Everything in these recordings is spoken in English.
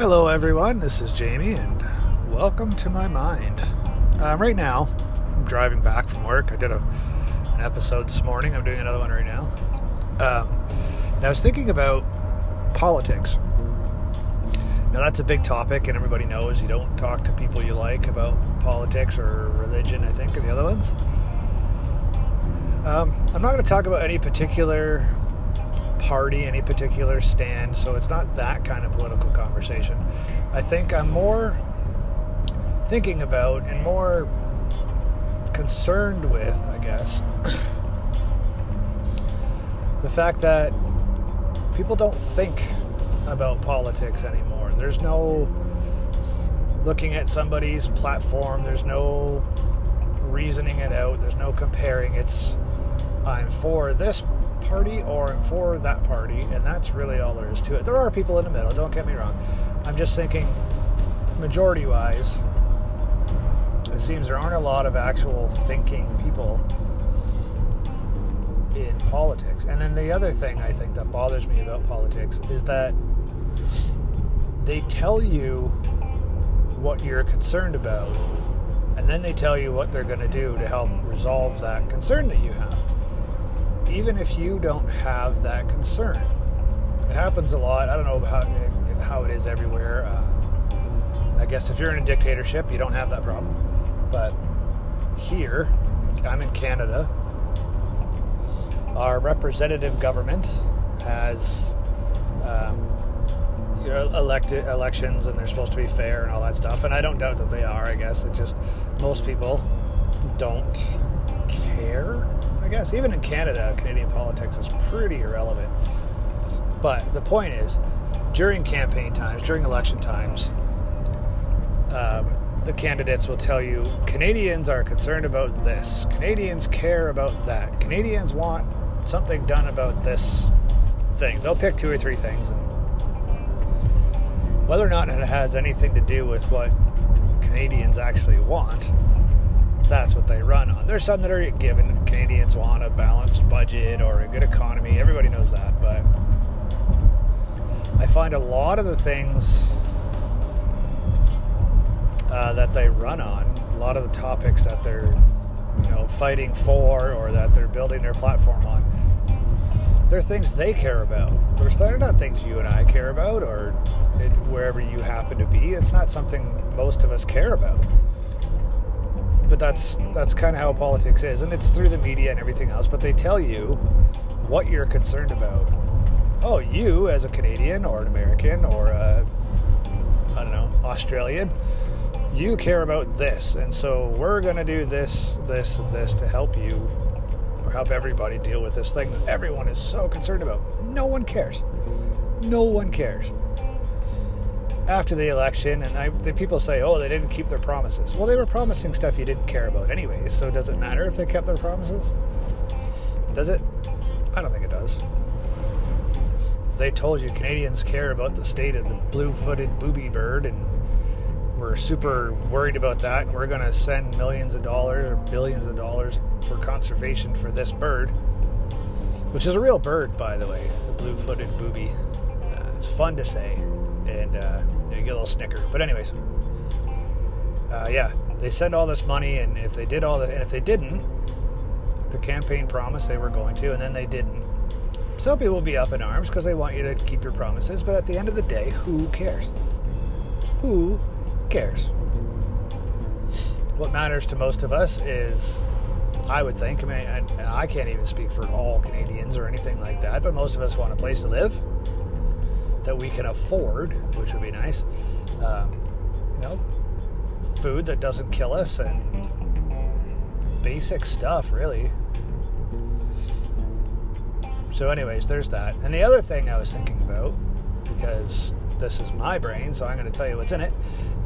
Hello, everyone. This is Jamie, and welcome to my mind. Um, right now, I'm driving back from work. I did a, an episode this morning. I'm doing another one right now. Um, and I was thinking about politics. Now, that's a big topic, and everybody knows you don't talk to people you like about politics or religion, I think, or the other ones. Um, I'm not going to talk about any particular party, any particular stand, so it's not that kind of political conversation. I think I'm more thinking about and more concerned with, I guess, the fact that people don't think about politics anymore. There's no looking at somebody's platform, there's no reasoning it out, there's no comparing. It's I'm for this party or I'm for that party, and that's really all there is to it. There are people in the middle, don't get me wrong. I'm just thinking, majority wise, it seems there aren't a lot of actual thinking people in politics. And then the other thing I think that bothers me about politics is that they tell you what you're concerned about, and then they tell you what they're going to do to help resolve that concern that you have even if you don't have that concern. It happens a lot. I don't know how, how it is everywhere. Uh, I guess if you're in a dictatorship, you don't have that problem. But here, I'm in Canada, our representative government has um, you know, elected elections and they're supposed to be fair and all that stuff. And I don't doubt that they are, I guess. It just, most people don't care guess even in Canada, Canadian politics is pretty irrelevant. But the point is, during campaign times, during election times, um, the candidates will tell you Canadians are concerned about this, Canadians care about that, Canadians want something done about this thing. They'll pick two or three things. Whether or not it has anything to do with what Canadians actually want, that's what they run on. There's some that are given Canadians want a balanced budget or a good economy. Everybody knows that, but I find a lot of the things uh, that they run on, a lot of the topics that they're you know fighting for or that they're building their platform on, they're things they care about. They're not things you and I care about or it, wherever you happen to be. It's not something most of us care about but that's that's kind of how politics is, and it's through the media and everything else. But they tell you what you're concerned about. Oh, you as a Canadian or an American or a I don't know Australian, you care about this, and so we're gonna do this, this, and this to help you or help everybody deal with this thing that everyone is so concerned about. No one cares. No one cares after the election, and I, the people say, "Oh, they didn't keep their promises." Well, they were promising stuff you didn't care about, anyways. So does it matter if they kept their promises? Does it? I don't think it does. they told you Canadians care about the state of the blue-footed booby bird, and we're super worried about that, and we're going to send millions of dollars or billions of dollars for conservation for this bird, which is a real bird, by the way, the blue-footed booby. Uh, it's fun to say and uh, you get a little snicker. But anyways, uh, yeah, they send all this money, and if they did all that, and if they didn't, the campaign promised they were going to, and then they didn't. Some people will be up in arms because they want you to keep your promises, but at the end of the day, who cares? Who cares? What matters to most of us is, I would think, I mean, I, I can't even speak for all Canadians or anything like that, but most of us want a place to live that we can afford, which would be nice. Um, you know, food that doesn't kill us and basic stuff, really. So, anyways, there's that. And the other thing I was thinking about, because this is my brain, so I'm going to tell you what's in it,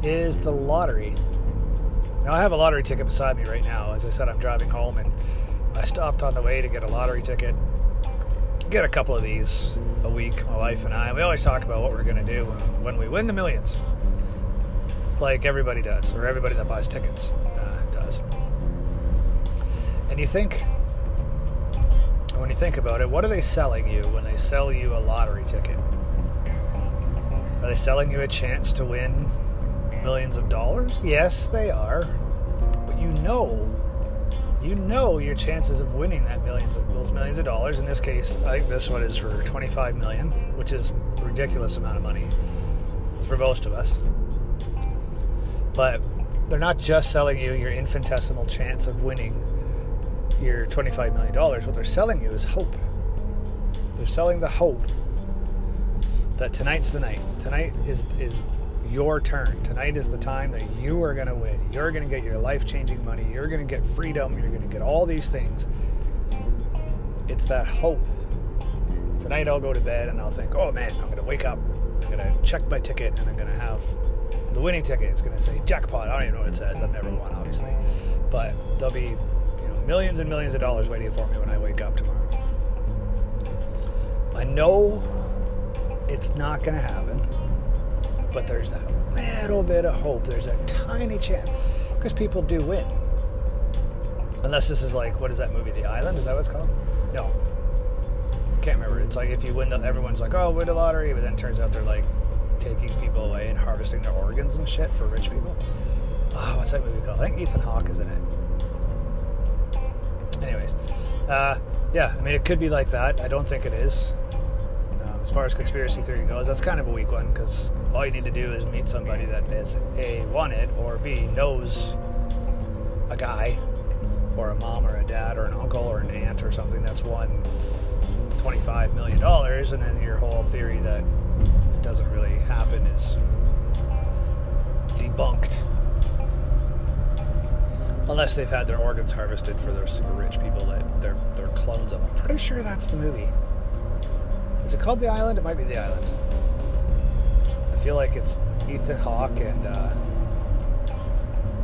is the lottery. Now, I have a lottery ticket beside me right now. As I said, I'm driving home and I stopped on the way to get a lottery ticket get a couple of these a week, my wife and I. We always talk about what we're going to do when we win the millions, like everybody does, or everybody that buys tickets uh, does. And you think, when you think about it, what are they selling you when they sell you a lottery ticket? Are they selling you a chance to win millions of dollars? Yes, they are. But you know, you know your chances of winning that millions of those millions of dollars. In this case, I think this one is for 25 million, which is a ridiculous amount of money for most of us. But they're not just selling you your infinitesimal chance of winning your $25 million. What they're selling you is hope. They're selling the hope that tonight's the night. Tonight is is your turn. Tonight is the time that you are going to win. You're going to get your life-changing money. You're going to get freedom. You're going to get all these things. It's that hope. Tonight I'll go to bed and I'll think, "Oh man, I'm going to wake up. I'm going to check my ticket and I'm going to have the winning ticket. It's going to say jackpot. I don't even know what it says. I've never won, obviously, but there'll be you know millions and millions of dollars waiting for me when I wake up tomorrow. I know it's not going to happen, but there's a little bit of hope. There's a tiny chance because people do win. Unless this is like, what is that movie? The Island? Is that what it's called? No. Can't remember. It's like if you win, the, everyone's like, oh, win the lottery, but then it turns out they're like taking people away and harvesting their organs and shit for rich people. Oh, what's that movie called? I think Ethan Hawke is in it. Anyways, uh, yeah, I mean, it could be like that. I don't think it is far as conspiracy theory goes, that's kind of a weak one because all you need to do is meet somebody that is A, won it, or B, knows a guy, or a mom, or a dad, or an uncle, or an aunt, or something that's won $25 million, and then your whole theory that doesn't really happen is debunked. Unless they've had their organs harvested for those super rich people that they're, they're clones of. I'm pretty sure that's the movie. Is it called The Island? It might be The Island. I feel like it's Ethan Hawke and uh,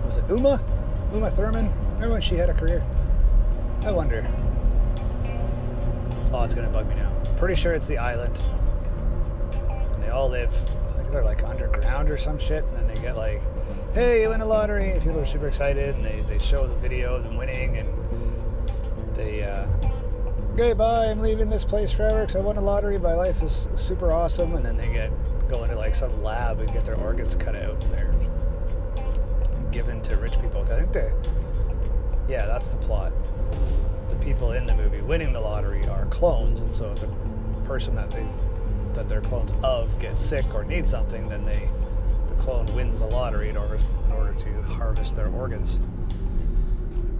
was it Uma? Uma Thurman? Remember when she had a career? I wonder. Oh, it's gonna bug me now. Pretty sure it's The Island. And they all live. I think they're like underground or some shit, and then they get like, "Hey, you win a lottery!" And people are super excited, and they, they show the video of them winning, and they. Uh, okay, bye, I'm leaving this place forever because I won a lottery. My life is super awesome. And then they get go into like some lab and get their organs cut out and they're given to rich people. I think they, yeah, that's the plot. The people in the movie winning the lottery are clones, and so if the person that they that they're clones of gets sick or needs something, then they the clone wins the lottery in order in order to harvest their organs.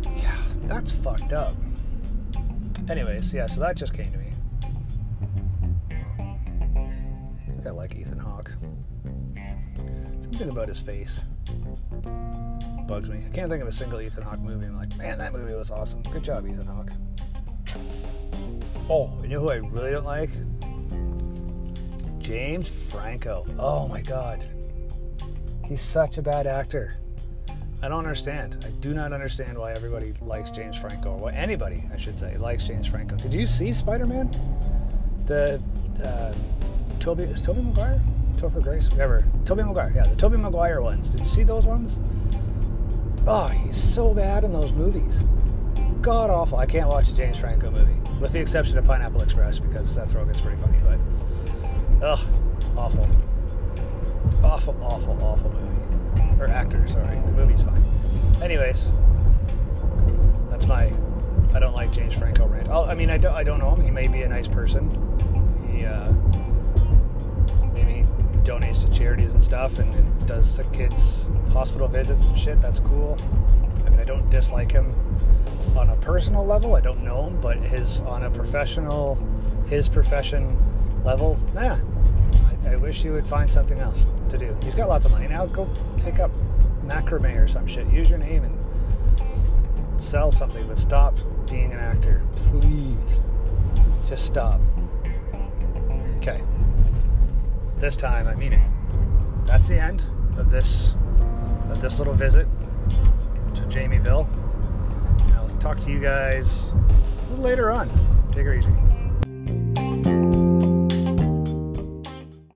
Yeah, that's fucked up. Anyways, yeah, so that just came to me. I think I like Ethan Hawke. Something about his face bugs me. I can't think of a single Ethan Hawke movie. I'm like, man, that movie was awesome. Good job, Ethan Hawke. Oh, you know who I really don't like? James Franco. Oh my god. He's such a bad actor. I don't understand. I do not understand why everybody likes James Franco, or why anybody, I should say, likes James Franco. Did you see Spider Man? The uh, Tobey is Tobey Maguire, Topher Grace, whatever. Tobey Maguire, yeah, the Tobey Maguire ones. Did you see those ones? Oh, he's so bad in those movies. God awful. I can't watch a James Franco movie, with the exception of Pineapple Express because Seth Rogen's pretty funny. But ugh, awful, awful, awful, awful movie or actor. Sorry, the movie's fine. Anyways, that's my. I don't like James Franco rant. I'll, i mean, I don't, I don't know him. He may be a nice person. He uh, maybe donates to charities and stuff, and, and does kids hospital visits and shit. That's cool. I mean, I don't dislike him on a personal level. I don't know him, but his on a professional, his profession level, nah, I wish he would find something else to do. He's got lots of money now. Go take up macrame or some shit. Use your name and sell something, but stop being an actor. Please. Just stop. Okay. This time I mean it. That's the end of this of this little visit to Jamieville. I'll talk to you guys later on. Take her easy.